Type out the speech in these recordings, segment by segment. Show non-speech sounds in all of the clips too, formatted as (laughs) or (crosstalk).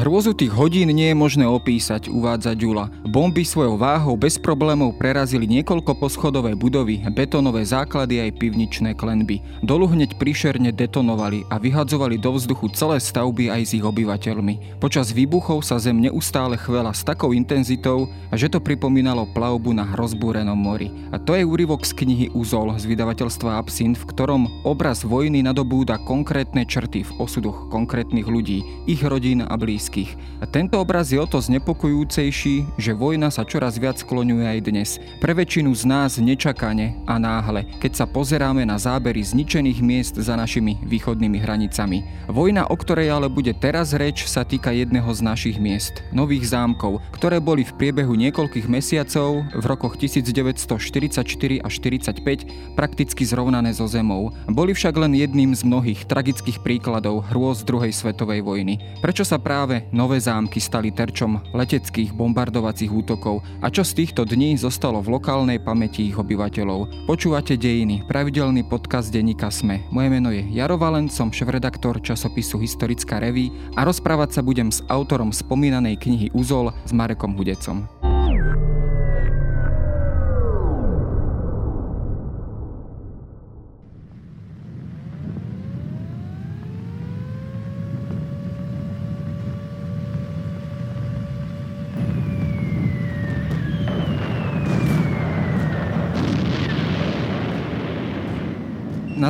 Hrôzu tých hodín nie je možné opísať, uvádza Ďula. Bomby svojou váhou bez problémov prerazili niekoľko poschodové budovy, betónové základy aj pivničné klenby. Dolu hneď prišerne detonovali a vyhadzovali do vzduchu celé stavby aj s ich obyvateľmi. Počas výbuchov sa zem neustále chvela s takou intenzitou, že to pripomínalo plavbu na rozbúrenom mori. A to je úryvok z knihy Uzol z vydavateľstva Absint, v ktorom obraz vojny nadobúda konkrétne črty v osudoch konkrétnych ľudí, ich rodín a blízkych blízkych. A tento obraz je o to znepokojúcejší, že vojna sa čoraz viac skloňuje aj dnes. Pre väčšinu z nás nečakane a náhle, keď sa pozeráme na zábery zničených miest za našimi východnými hranicami. Vojna, o ktorej ale bude teraz reč, sa týka jedného z našich miest, nových zámkov, ktoré boli v priebehu niekoľkých mesiacov v rokoch 1944 až 45 prakticky zrovnané so zemou. Boli však len jedným z mnohých tragických príkladov hrôz druhej svetovej vojny. Prečo sa práve nové zámky stali terčom leteckých bombardovacích útokov a čo z týchto dní zostalo v lokálnej pamäti ich obyvateľov. Počúvate Dejiny, pravidelný podcast denníka Sme. Moje meno je Jaro Valen, som šéf-redaktor časopisu Historická reví a rozprávať sa budem s autorom spomínanej knihy Uzol s Marekom Hudecom.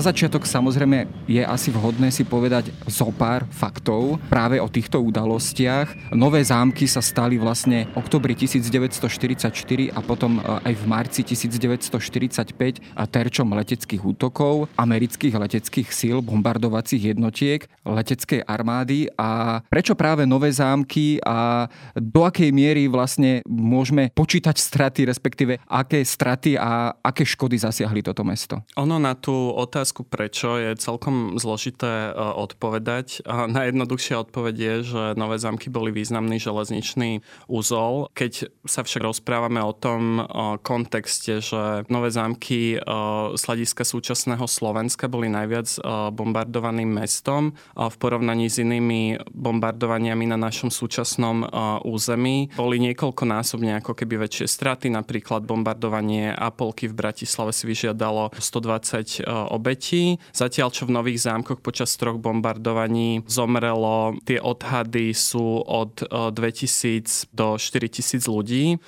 Na začiatok samozrejme je asi vhodné si povedať zo pár faktov práve o týchto udalostiach. Nové zámky sa stali vlastne oktobri 1944 a potom e, aj v marci 1945 terčom leteckých útokov, amerických leteckých síl, bombardovacích jednotiek, leteckej armády a prečo práve nové zámky a do akej miery vlastne môžeme počítať straty, respektíve aké straty a aké škody zasiahli toto mesto? Ono na tú otázku otázku prečo je celkom zložité e, odpovedať. Najjednoduchšia odpoveď je, že Nové zámky boli významný železničný úzol. Keď sa však rozprávame o tom o kontexte, že Nové zámky e, z hľadiska súčasného Slovenska boli najviac e, bombardovaným mestom v porovnaní s inými bombardovaniami na našom súčasnom území. Boli niekoľkonásobne ako keby väčšie straty, napríklad bombardovanie Apolky v Bratislave si vyžiadalo 120 obetí obetí, zatiaľ čo v Nových zámkoch počas troch bombardovaní zomrelo, tie odhady sú od 2000 e, do 4000 ľudí, e,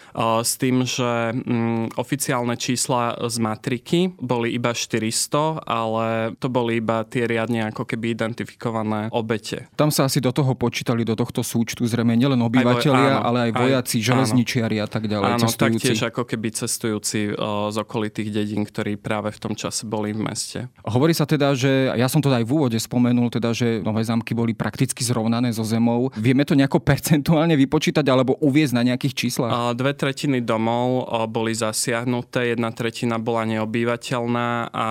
s tým, že mm, oficiálne čísla z matriky boli iba 400, ale to boli iba tie riadne ako keby identifikované obete. Tam sa asi do toho počítali, do tohto súčtu zrejme nielen obyvateľia, aj, áno, ale aj vojaci, aj, železničiari a tak ďalej. Áno, cestujúci. taktiež ako keby cestujúci e, z okolitých dedín, ktorí práve v tom čase boli v meste. Hovorí sa teda, že ja som to aj v úvode spomenul, teda, že nové zámky boli prakticky zrovnané so zemou. Vieme to nejako (laughs) percentuálne vypočítať alebo uviezť na nejakých číslach? Dve tretiny domov boli zasiahnuté, jedna tretina bola neobývateľná a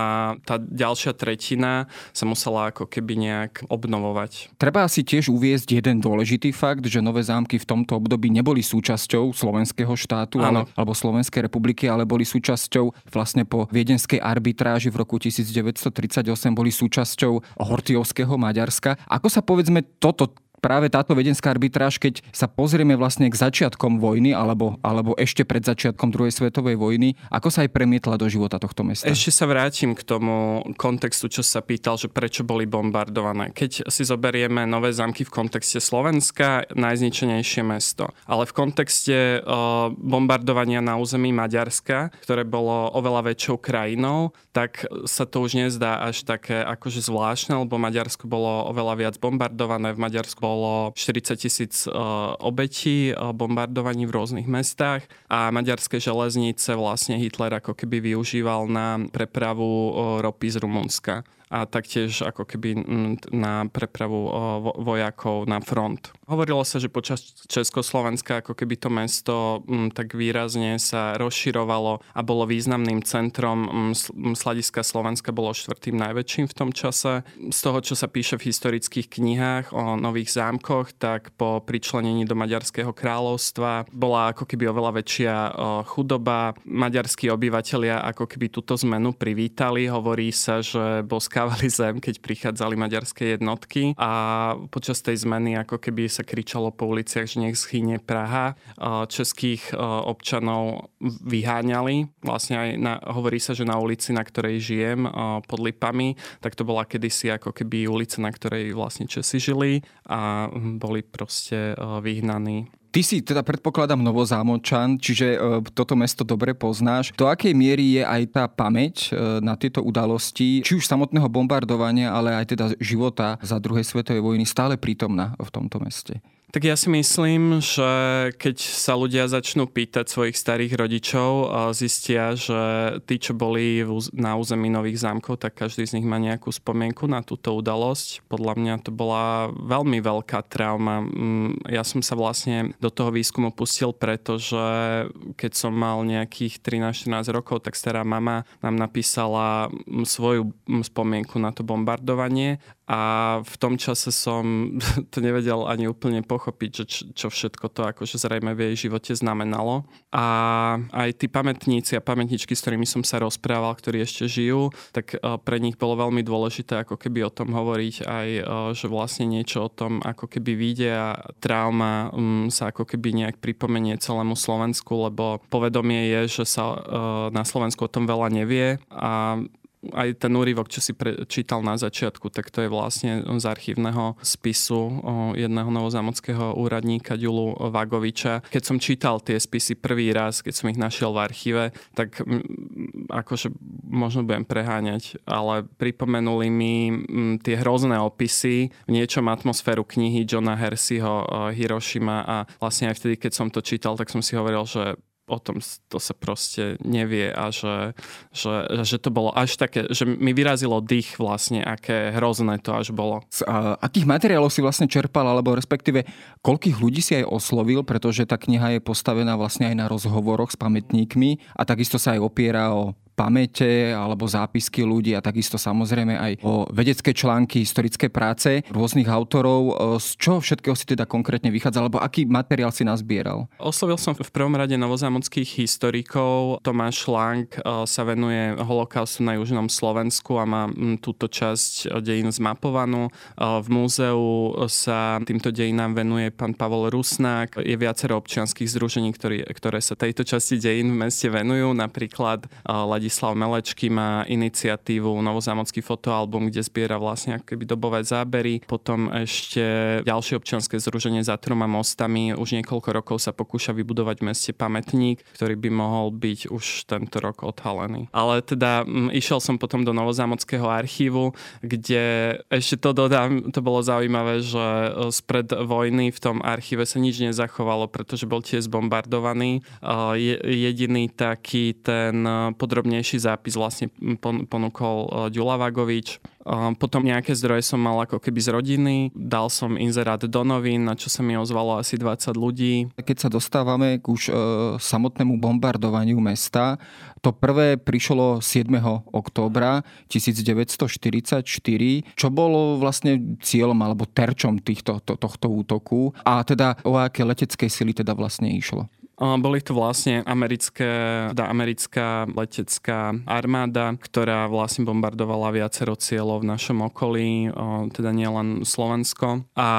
tá ďalšia tretina sa musela ako keby nejak obnovovať. Treba asi tiež uviezť jeden dôležitý fakt, že nové zámky v tomto období neboli súčasťou slovenského štátu ale, alebo Slovenskej republiky, ale boli súčasťou vlastne po viedenskej arbitráži v roku 1900 1938 boli súčasťou Hortiovského Maďarska. Ako sa povedzme toto práve táto vedenská arbitráž, keď sa pozrieme vlastne k začiatkom vojny alebo, alebo ešte pred začiatkom druhej svetovej vojny, ako sa aj premietla do života tohto mesta? Ešte sa vrátim k tomu kontextu, čo sa pýtal, že prečo boli bombardované. Keď si zoberieme nové zámky v kontexte Slovenska, najzničenejšie mesto. Ale v kontexte uh, bombardovania na území Maďarska, ktoré bolo oveľa väčšou krajinou, tak sa to už nezdá až také akože zvláštne, lebo Maďarsko bolo oveľa viac bombardované. V Maďarsku bolo 40 tisíc e, obetí e, bombardovaní v rôznych mestách a maďarské železnice vlastne Hitler ako keby využíval na prepravu e, ropy z Rumunska a taktiež ako keby na prepravu vojakov na front. Hovorilo sa, že počas Československa ako keby to mesto tak výrazne sa rozširovalo a bolo významným centrom. Z hľadiska Slovenska bolo štvrtým najväčším v tom čase. Z toho, čo sa píše v historických knihách o nových zámkoch, tak po pričlenení do Maďarského kráľovstva bola ako keby oveľa väčšia chudoba. Maďarskí obyvateľia ako keby túto zmenu privítali. Hovorí sa, že Boská vysychávali zem, keď prichádzali maďarské jednotky a počas tej zmeny ako keby sa kričalo po uliciach, že nech schynie Praha. Českých občanov vyháňali. Vlastne aj na, hovorí sa, že na ulici, na ktorej žijem pod Lipami, tak to bola kedysi ako keby ulica, na ktorej vlastne Česi žili a boli proste vyhnaní Ty si teda predpokladám novozámočan, čiže e, toto mesto dobre poznáš. Do akej miery je aj tá pamäť e, na tieto udalosti, či už samotného bombardovania, ale aj teda života za druhej svetovej vojny stále prítomná v tomto meste? Tak ja si myslím, že keď sa ľudia začnú pýtať svojich starých rodičov, zistia, že tí, čo boli na území Nových zámkov, tak každý z nich má nejakú spomienku na túto udalosť. Podľa mňa to bola veľmi veľká trauma. Mm, ja som sa vlastne do toho výskumu pustil, pretože keď som mal nejakých 13-14 rokov, tak stará mama nám napísala svoju spomienku na to bombardovanie a v tom čase som (laughs) to nevedel ani úplne pochopiť, že čo všetko to akože zrejme v jej živote znamenalo. A aj tí pamätníci a pamätničky, s ktorými som sa rozprával, ktorí ešte žijú, tak e, pre nich bolo veľmi dôležité ako keby o tom hovoriť aj, e, že vlastne niečo o tom ako keby vyjde a trauma mm, sa ako keby nejak pripomenie celému Slovensku, lebo povedomie je, že sa e, na Slovensku o tom veľa nevie a aj ten úryvok, čo si čítal na začiatku, tak to je vlastne z archívneho spisu jedného novozámockého úradníka Ďulu Vagoviča. Keď som čítal tie spisy prvý raz, keď som ich našiel v archíve, tak akože možno budem preháňať, ale pripomenuli mi tie hrozné opisy, v niečom atmosféru knihy Johna Herseyho Hiroshima a vlastne aj vtedy, keď som to čítal, tak som si hovoril, že o tom to sa proste nevie a že, že, že to bolo až také, že mi vyrazilo dých vlastne, aké hrozné to až bolo. Z a, akých materiálov si vlastne čerpal, alebo respektíve koľkých ľudí si aj oslovil, pretože tá kniha je postavená vlastne aj na rozhovoroch s pamätníkmi a takisto sa aj opiera o pamäte alebo zápisky ľudí a takisto samozrejme aj o vedecké články, historické práce rôznych autorov. Z čoho všetkého si teda konkrétne vychádzal, alebo aký materiál si nazbieral? Oslovil som v prvom rade novozámockých historikov. Tomáš Lang e, sa venuje holokaustu na južnom Slovensku a má túto časť dejín zmapovanú. E, v múzeu sa týmto dejinám venuje pán Pavol Rusnák. Je viacero občianských združení, ktoré, ktoré sa tejto časti dejín v meste venujú, napríklad e, Ladislav Melečky má iniciatívu Novozámocký fotoalbum, kde zbiera vlastne akoby dobové zábery. Potom ešte ďalšie občianske združenie za troma mostami už niekoľko rokov sa pokúša vybudovať v meste pamätník, ktorý by mohol byť už tento rok odhalený. Ale teda m, išiel som potom do Novozámockého archívu, kde ešte to dodám, to bolo zaujímavé, že e, spred vojny v tom archíve sa nič nezachovalo, pretože bol tiež zbombardovaný. E, jediný taký ten podrobný podrobnejší zápis vlastne ponúkol e, Ďula Vagovič. E, potom nejaké zdroje som mal ako keby z rodiny, dal som inzerát do novín, na čo sa mi ozvalo asi 20 ľudí. Keď sa dostávame k už e, samotnému bombardovaniu mesta, to prvé prišlo 7. októbra 1944, čo bolo vlastne cieľom alebo terčom týchto, to, tohto útoku a teda o aké letecké sily teda vlastne išlo. Boli to vlastne americké, teda americká letecká armáda, ktorá vlastne bombardovala viacero cieľov v našom okolí, teda nielen Slovensko. A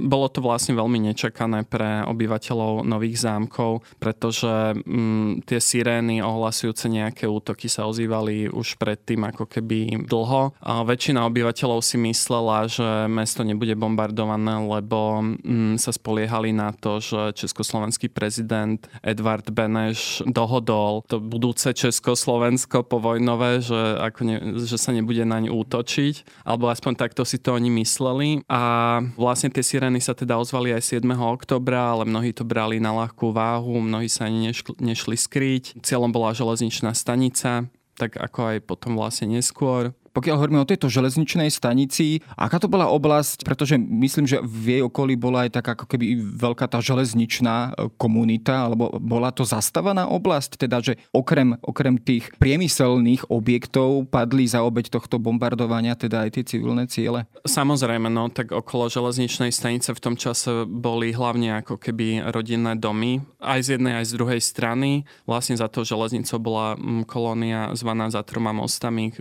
bolo to vlastne veľmi nečakané pre obyvateľov nových zámkov, pretože m, mm, tie sirény ohlasujúce nejaké útoky sa ozývali už predtým ako keby dlho. A väčšina obyvateľov si myslela, že mesto nebude bombardované, lebo m, mm, sa spoliehali na to, že československý prezident prezident Edvard Beneš dohodol to budúce Československo povojnové, že, ako ne, že sa nebude naň útočiť, alebo aspoň takto si to oni mysleli. A vlastne tie sirény sa teda ozvali aj 7. oktobra, ale mnohí to brali na ľahkú váhu, mnohí sa ani nešli, nešli skryť. Cieľom bola železničná stanica, tak ako aj potom vlastne neskôr pokiaľ hovoríme o tejto železničnej stanici, aká to bola oblasť, pretože myslím, že v jej okolí bola aj taká ako keby veľká tá železničná e, komunita, alebo bola to zastavaná oblasť, teda že okrem, okrem tých priemyselných objektov padli za obeď tohto bombardovania teda aj tie civilné ciele? Samozrejme, no tak okolo železničnej stanice v tom čase boli hlavne ako keby rodinné domy, aj z jednej, aj z druhej strany. Vlastne za to železnicou bola kolónia zvaná za troma mostami.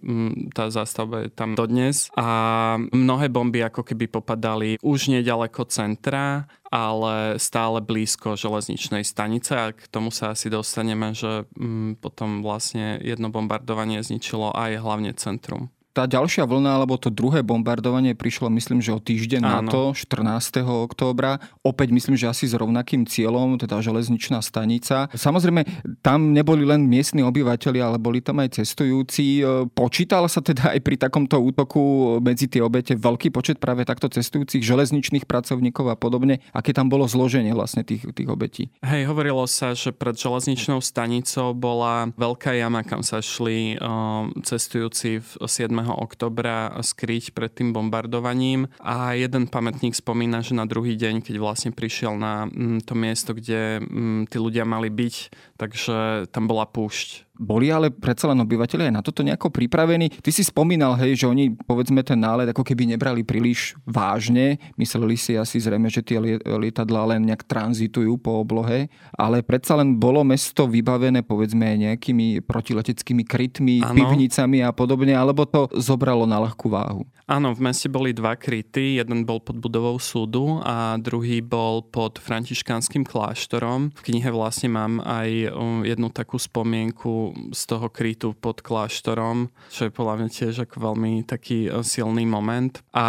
Tá za zástavba je tam dodnes. A mnohé bomby ako keby popadali už nedaleko centra, ale stále blízko železničnej stanice a k tomu sa asi dostaneme, že mm, potom vlastne jedno bombardovanie zničilo aj hlavne centrum tá ďalšia vlna, alebo to druhé bombardovanie prišlo, myslím, že o týždeň Áno. na to, 14. októbra. Opäť myslím, že asi s rovnakým cieľom, teda železničná stanica. Samozrejme, tam neboli len miestni obyvateľi, ale boli tam aj cestujúci. E, počítal sa teda aj pri takomto útoku medzi tie obete veľký počet práve takto cestujúcich železničných pracovníkov a podobne. Aké tam bolo zloženie vlastne tých, tých obetí? Hej, hovorilo sa, že pred železničnou stanicou bola veľká jama, kam sa šli um, cestujúci v 7 oktobra skryť pred tým bombardovaním. A jeden pamätník spomína, že na druhý deň, keď vlastne prišiel na mm, to miesto, kde mm, tí ľudia mali byť, takže tam bola púšť boli ale predsa len obyvateľia aj na toto nejako pripravení. Ty si spomínal, hej, že oni povedzme ten nálet ako keby nebrali príliš vážne. Mysleli si asi zrejme, že tie lietadlá len nejak tranzitujú po oblohe, ale predsa len bolo mesto vybavené povedzme nejakými protileteckými krytmi, ano. pivnicami a podobne, alebo to zobralo na ľahkú váhu? Áno, v meste boli dva kryty. Jeden bol pod budovou súdu a druhý bol pod františkánskym kláštorom. V knihe vlastne mám aj um, jednu takú spomienku z toho krytu pod kláštorom, čo je podľa mňa tiež ako veľmi taký uh, silný moment. A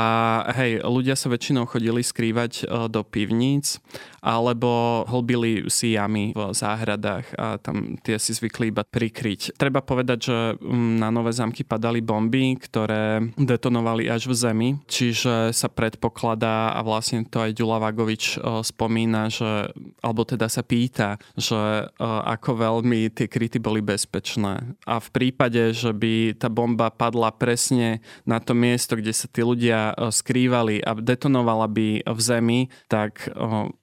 hej, ľudia sa väčšinou chodili skrývať uh, do pivníc alebo hlbili si jamy v záhradách a tam tie si zvykli iba prikryť. Treba povedať, že um, na Nové zámky padali bomby, ktoré detonovali až v zemi, čiže sa predpokladá a vlastne to aj Ďula Vagovič uh, spomína, že, alebo teda sa pýta, že ako veľmi tie kryty boli bezpečné. A v prípade, že by tá bomba padla presne na to miesto, kde sa tí ľudia uh, skrývali a detonovala by v zemi, tak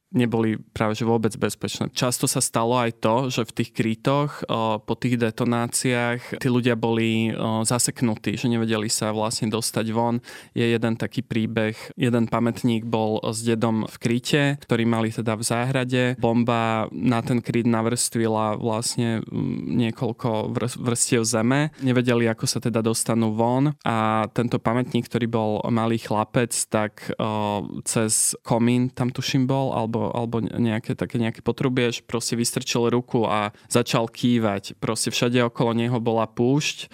neboli práve že vôbec bezpečné. Často sa stalo aj to, že v tých krytoch po tých detonáciách tí ľudia boli zaseknutí, že nevedeli sa vlastne dostať von. Je jeden taký príbeh, jeden pamätník bol s dedom v kryte, ktorý mali teda v záhrade. Bomba na ten kryt navrstvila vlastne niekoľko vrstiev zeme. Nevedeli, ako sa teda dostanú von a tento pamätník, ktorý bol malý chlapec, tak cez komín tam tuším bol, alebo alebo, alebo nejaké také nejaké potrubie, že proste vystrčil ruku a začal kývať. Proste všade okolo neho bola púšť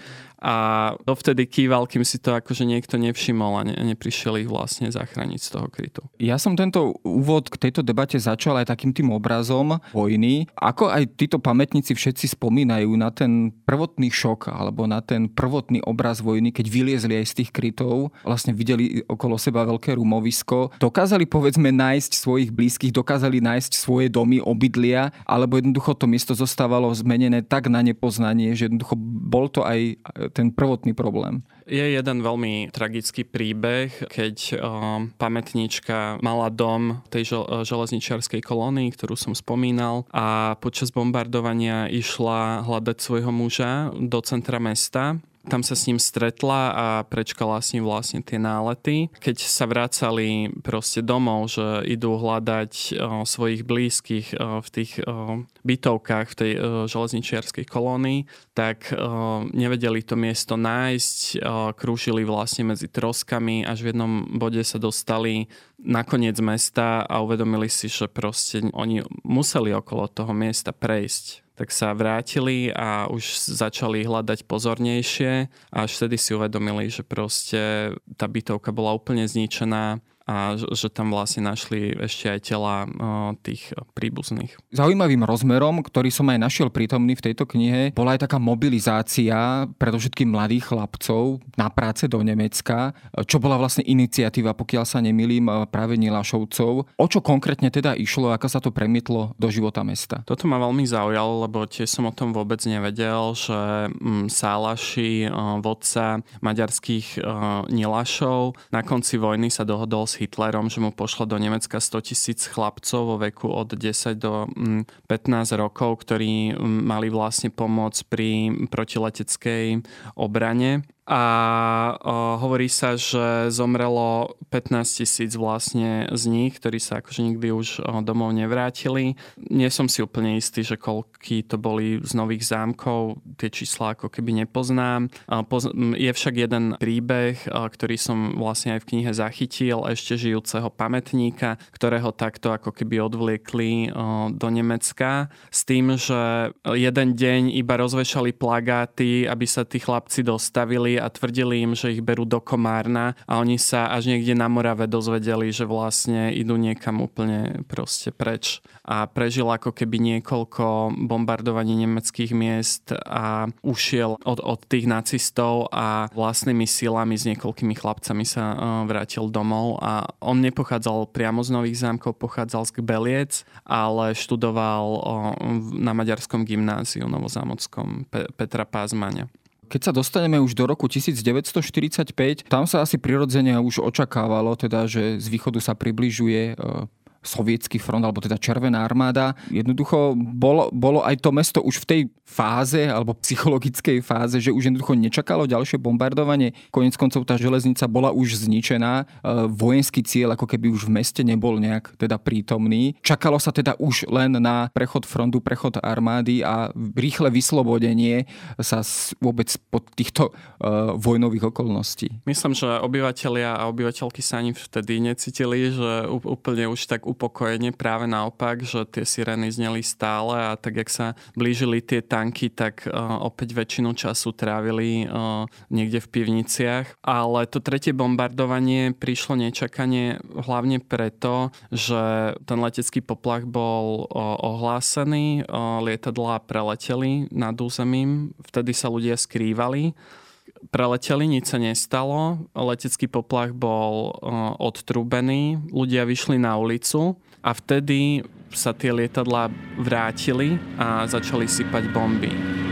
a dovtedy kýval, kým si to akože niekto nevšimol a ne, neprišiel ich vlastne zachrániť z toho krytu. Ja som tento úvod k tejto debate začal aj takým tým obrazom vojny. Ako aj títo pamätníci všetci spomínajú na ten prvotný šok alebo na ten prvotný obraz vojny, keď vyliezli aj z tých krytov, vlastne videli okolo seba veľké rumovisko, dokázali povedzme nájsť svojich blízkych, dokázali nájsť svoje domy, obydlia, alebo jednoducho to miesto zostávalo zmenené tak na nepoznanie, že jednoducho bol to aj ten prvotný problém. Je jeden veľmi tragický príbeh, keď uh, pamätníčka mala dom tej žel- eh, železničiarskej kolónii, ktorú som spomínal a počas bombardovania išla hľadať svojho muža do centra mesta tam sa s ním stretla a prečkala s ním vlastne tie nálety. Keď sa vracali proste domov, že idú hľadať o, svojich blízkych o, v tých o, bytovkách v tej o, železničiarskej kolónii, tak o, nevedeli to miesto nájsť, o, krúžili vlastne medzi troskami, až v jednom bode sa dostali na koniec mesta a uvedomili si, že proste oni museli okolo toho miesta prejsť tak sa vrátili a už začali hľadať pozornejšie a až vtedy si uvedomili, že proste tá bytovka bola úplne zničená a že tam vlastne našli ešte aj tela tých príbuzných. Zaujímavým rozmerom, ktorý som aj našiel prítomný v tejto knihe, bola aj taká mobilizácia predovšetkým mladých chlapcov na práce do Nemecka, čo bola vlastne iniciatíva, pokiaľ sa nemilím, práve Nilašovcov. O čo konkrétne teda išlo, ako sa to premietlo do života mesta? Toto ma veľmi zaujalo, lebo tiež som o tom vôbec nevedel, že mm, Sálaši, vodca maďarských Nilašov, na konci vojny sa dohodol Hitlerom, že mu pošlo do Nemecka 100 tisíc chlapcov vo veku od 10 do 15 mm, rokov, ktorí mm, mali vlastne pomôcť pri protileteckej obrane a o, hovorí sa, že zomrelo 15 tisíc vlastne z nich, ktorí sa akože nikdy už o, domov nevrátili. Nie som si úplne istý, že koľky to boli z nových zámkov, tie čísla ako keby nepoznám. Poz- je však jeden príbeh, ktorý som vlastne aj v knihe zachytil, ešte žijúceho pamätníka, ktorého takto ako keby odvliekli do Nemecka s tým, že jeden deň iba rozvešali plagáty, aby sa tí chlapci dostavili a tvrdili im, že ich berú do Komárna a oni sa až niekde na Morave dozvedeli, že vlastne idú niekam úplne proste preč. A prežil ako keby niekoľko bombardovaní nemeckých miest a ušiel od, od tých nacistov a vlastnými silami s niekoľkými chlapcami sa uh, vrátil domov a on nepochádzal priamo z Nových zámkov, pochádzal z Beliec, ale študoval uh, na Maďarskom gymnáziu Novozámockom Pe- Petra Pázmania. Keď sa dostaneme už do roku 1945, tam sa asi prirodzene už očakávalo, teda, že z východu sa približuje e, sovietský front, alebo teda Červená armáda. Jednoducho bolo, bolo aj to mesto už v tej fáze, alebo psychologickej fáze, že už jednoducho nečakalo ďalšie bombardovanie. Konec koncov tá železnica bola už zničená, e, vojenský cieľ ako keby už v meste nebol nejak teda prítomný. Čakalo sa teda už len na prechod frontu, prechod armády a rýchle vyslobodenie sa vôbec pod týchto uh, vojnových okolností. Myslím, že obyvateľia a obyvateľky sa ani vtedy necítili, že úplne už tak upokojenie, práve naopak, že tie sirény zneli stále a tak, jak sa blížili tie tanky, tak uh, opäť väčšinu času trávili uh, niekde v pivniciach. Ale to tretie bombardovanie prišlo nečakanie hlavne preto, že ten letecký poplach bol uh, ohlásený, uh, lietadlá preleteli nad územím, vtedy sa ľudia skrývali preleteli, nič sa nestalo, letecký poplach bol uh, odtrúbený, ľudia vyšli na ulicu a vtedy sa tie lietadlá vrátili a začali sypať bomby.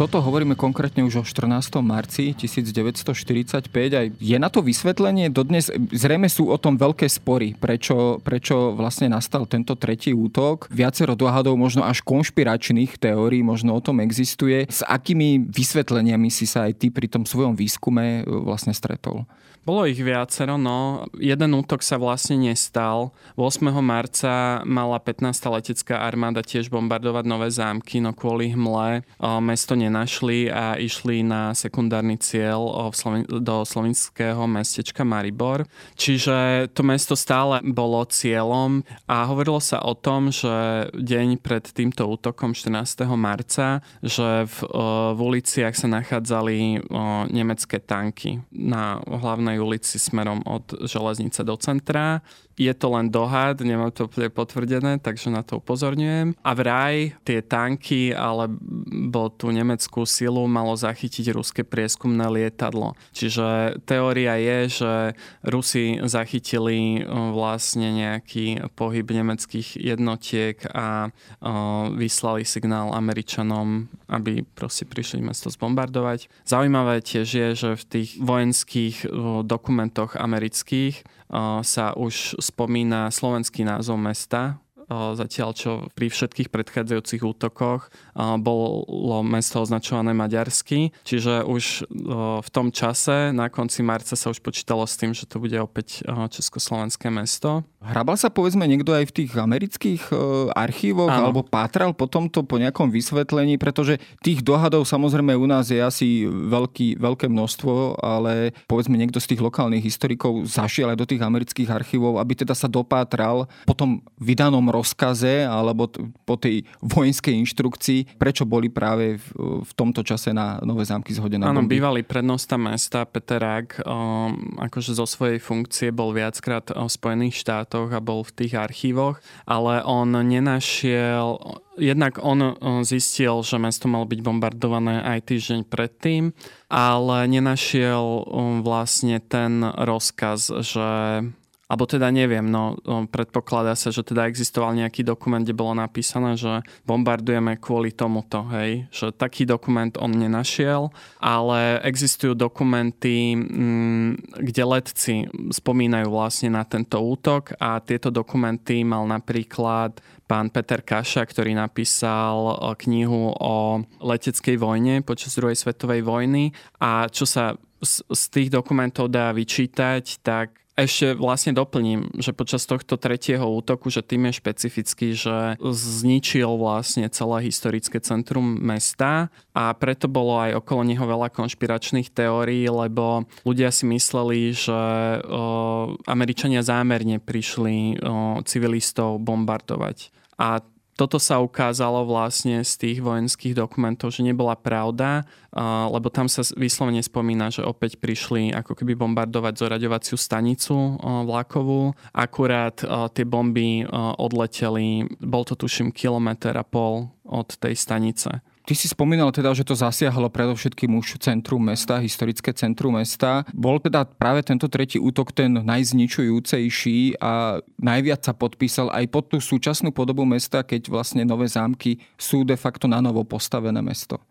Toto hovoríme konkrétne už o 14. marci 1945 a je na to vysvetlenie dodnes, zrejme sú o tom veľké spory, prečo, prečo vlastne nastal tento tretí útok. Viacero dohadov, možno až konšpiračných teórií, možno o tom existuje. S akými vysvetleniami si sa aj ty pri tom svojom výskume e, vlastne stretol? Bolo ich viacero, no. Jeden útok sa vlastne nestal. 8. marca mala 15. letecká armáda tiež bombardovať nové zámky, no kvôli hmle mesto nenašli a išli na sekundárny cieľ do slovinského mestečka Maribor. Čiže to mesto stále bolo cieľom a hovorilo sa o tom, že deň pred týmto útokom 14. marca, že v, v uliciach sa nachádzali nemecké tanky na hlavnej hlavnej ulici smerom od železnice do centra. Je to len dohad, nemám to potvrdené, takže na to upozorňujem. A vraj tie tanky alebo tú nemeckú silu malo zachytiť ruské prieskumné lietadlo. Čiže teória je, že Rusi zachytili vlastne nejaký pohyb nemeckých jednotiek a vyslali signál Američanom, aby proste prišli mesto zbombardovať. Zaujímavé tiež je, že v tých vojenských dokumentoch amerických sa už spomína slovenský názov mesta, zatiaľ čo pri všetkých predchádzajúcich útokoch bolo mesto označované maďarsky, čiže už v tom čase, na konci marca sa už počítalo s tým, že to bude opäť československé mesto. Hrabal sa povedzme niekto aj v tých amerických archívoch Áno. alebo pátral po tomto po nejakom vysvetlení, pretože tých dohadov samozrejme u nás je asi veľký, veľké množstvo, ale povedzme niekto z tých lokálnych historikov zašiel aj do tých amerických archívov, aby teda sa dopátral po tom vydanom rozkaze alebo po tej vojenskej inštrukcii, prečo boli práve v, v tomto čase na Nové zámky zhodené Áno, bývalý prednosta mesta Peter Rák, um, akože zo svojej funkcie bol viackrát v Spojených štátoch a bol v tých archívoch, ale on nenašiel, jednak on zistil, že mesto malo byť bombardované aj týždeň predtým, ale nenašiel um, vlastne ten rozkaz, že alebo teda neviem, no predpokladá sa, že teda existoval nejaký dokument, kde bolo napísané, že bombardujeme kvôli tomuto, hej, že taký dokument on nenašiel, ale existujú dokumenty, mm, kde letci spomínajú vlastne na tento útok a tieto dokumenty mal napríklad pán Peter Kaša, ktorý napísal knihu o leteckej vojne počas druhej svetovej vojny. A čo sa z, z tých dokumentov dá vyčítať, tak ešte vlastne doplním, že počas tohto tretieho útoku, že tým je špecifický, že zničil vlastne celé historické centrum mesta a preto bolo aj okolo neho veľa konšpiračných teórií, lebo ľudia si mysleli, že o, Američania zámerne prišli o, civilistov bombardovať. A toto sa ukázalo vlastne z tých vojenských dokumentov, že nebola pravda, lebo tam sa vyslovene spomína, že opäť prišli ako keby bombardovať zoraďovaciu stanicu vlakovú. Akurát tie bomby odleteli, bol to tuším kilometr a pol od tej stanice. Ty si spomínal teda, že to zasiahlo predovšetkým už centrum mesta, historické centrum mesta. Bol teda práve tento tretí útok ten najzničujúcejší a najviac sa podpísal aj pod tú súčasnú podobu mesta, keď vlastne nové zámky sú de facto na novo postavené mesto.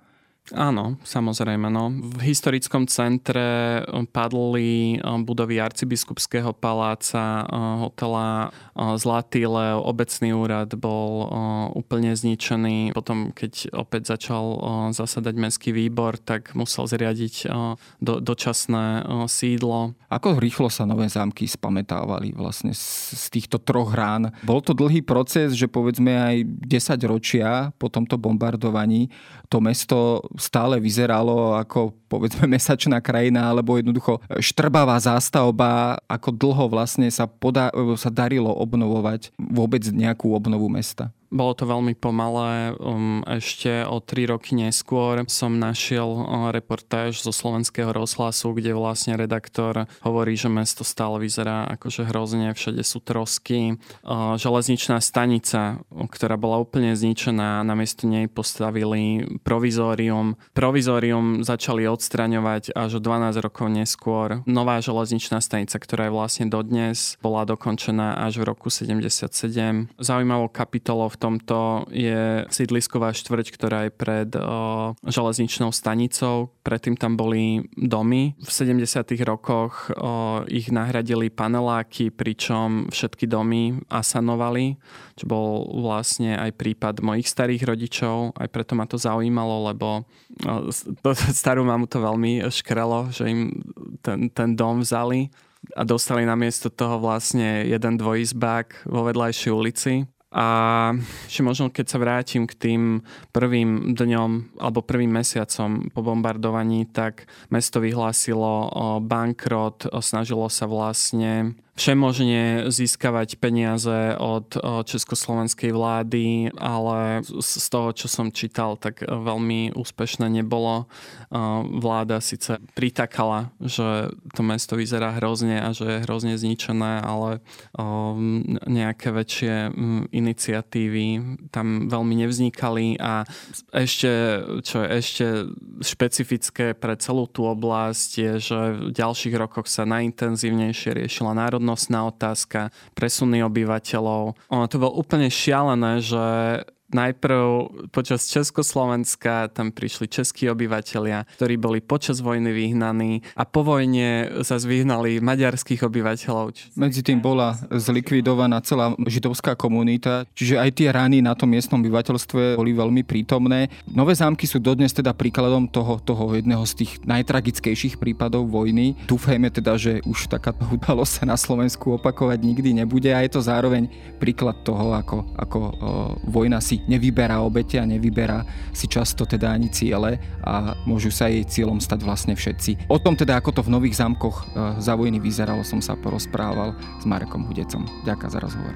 Áno, samozrejme. No. V historickom centre um, padli um, budovy arcibiskupského paláca, uh, hotela Zlatý Lev, obecný úrad bol úplne zničený. Potom, keď opäť začal zasadať mestský výbor, tak musel zriadiť do, dočasné sídlo. Ako rýchlo sa nové zámky spametávali vlastne z týchto troch rán? Bol to dlhý proces, že povedzme aj 10 ročia po tomto bombardovaní to mesto stále vyzeralo ako povedzme mesačná krajina alebo jednoducho štrbavá zástavba, ako dlho vlastne sa, poda- sa darilo obnovovať vôbec nejakú obnovu mesta. Bolo to veľmi pomalé. Um, ešte o tri roky neskôr som našiel uh, reportáž zo slovenského rozhlasu, kde vlastne redaktor hovorí, že mesto stále vyzerá akože hrozne, všade sú trosky. Uh, železničná stanica, ktorá bola úplne zničená, na miesto nej postavili provizórium. Provizórium začali odstraňovať až o 12 rokov neskôr. Nová železničná stanica, ktorá je vlastne dodnes, bola dokončená až v roku 77. Zaujímavou kapitolou tomto je sídlisková štvrť, ktorá je pred o, železničnou stanicou. Predtým tam boli domy. V 70. rokoch o, ich nahradili paneláky, pričom všetky domy asanovali, čo bol vlastne aj prípad mojich starých rodičov. Aj preto ma to zaujímalo, lebo o, (laughs) starú mamu to veľmi škrelo, že im ten, ten dom vzali a dostali na miesto toho vlastne jeden dvojizbák vo vedľajšej ulici a ešte možno keď sa vrátim k tým prvým dňom alebo prvým mesiacom po bombardovaní, tak mesto vyhlásilo bankrot, snažilo sa vlastne všemožne získavať peniaze od československej vlády, ale z toho, čo som čítal, tak veľmi úspešné nebolo. Vláda síce pritakala, že to mesto vyzerá hrozne a že je hrozne zničené, ale nejaké väčšie iniciatívy tam veľmi nevznikali a ešte, čo je ešte špecifické pre celú tú oblasť je, že v ďalších rokoch sa najintenzívnejšie riešila národná národnostná otázka, presuny obyvateľov. Ono to bolo úplne šialené, že najprv počas Československa tam prišli českí obyvateľia, ktorí boli počas vojny vyhnaní a po vojne sa vyhnali maďarských obyvateľov. Medzi tým bola zlikvidovaná celá židovská komunita, čiže aj tie rany na tom miestnom obyvateľstve boli veľmi prítomné. Nové zámky sú dodnes teda príkladom toho, toho jedného z tých najtragickejších prípadov vojny. Dúfajme teda, že už taká udalosť sa na Slovensku opakovať nikdy nebude a je to zároveň príklad toho, ako, ako o, vojna si nevyberá obete a nevyberá si často teda ani ciele a môžu sa jej cieľom stať vlastne všetci. O tom teda, ako to v Nových zámkoch e, za vojny vyzeralo, som sa porozprával s Marekom Hudecom. Ďakujem za rozhovor.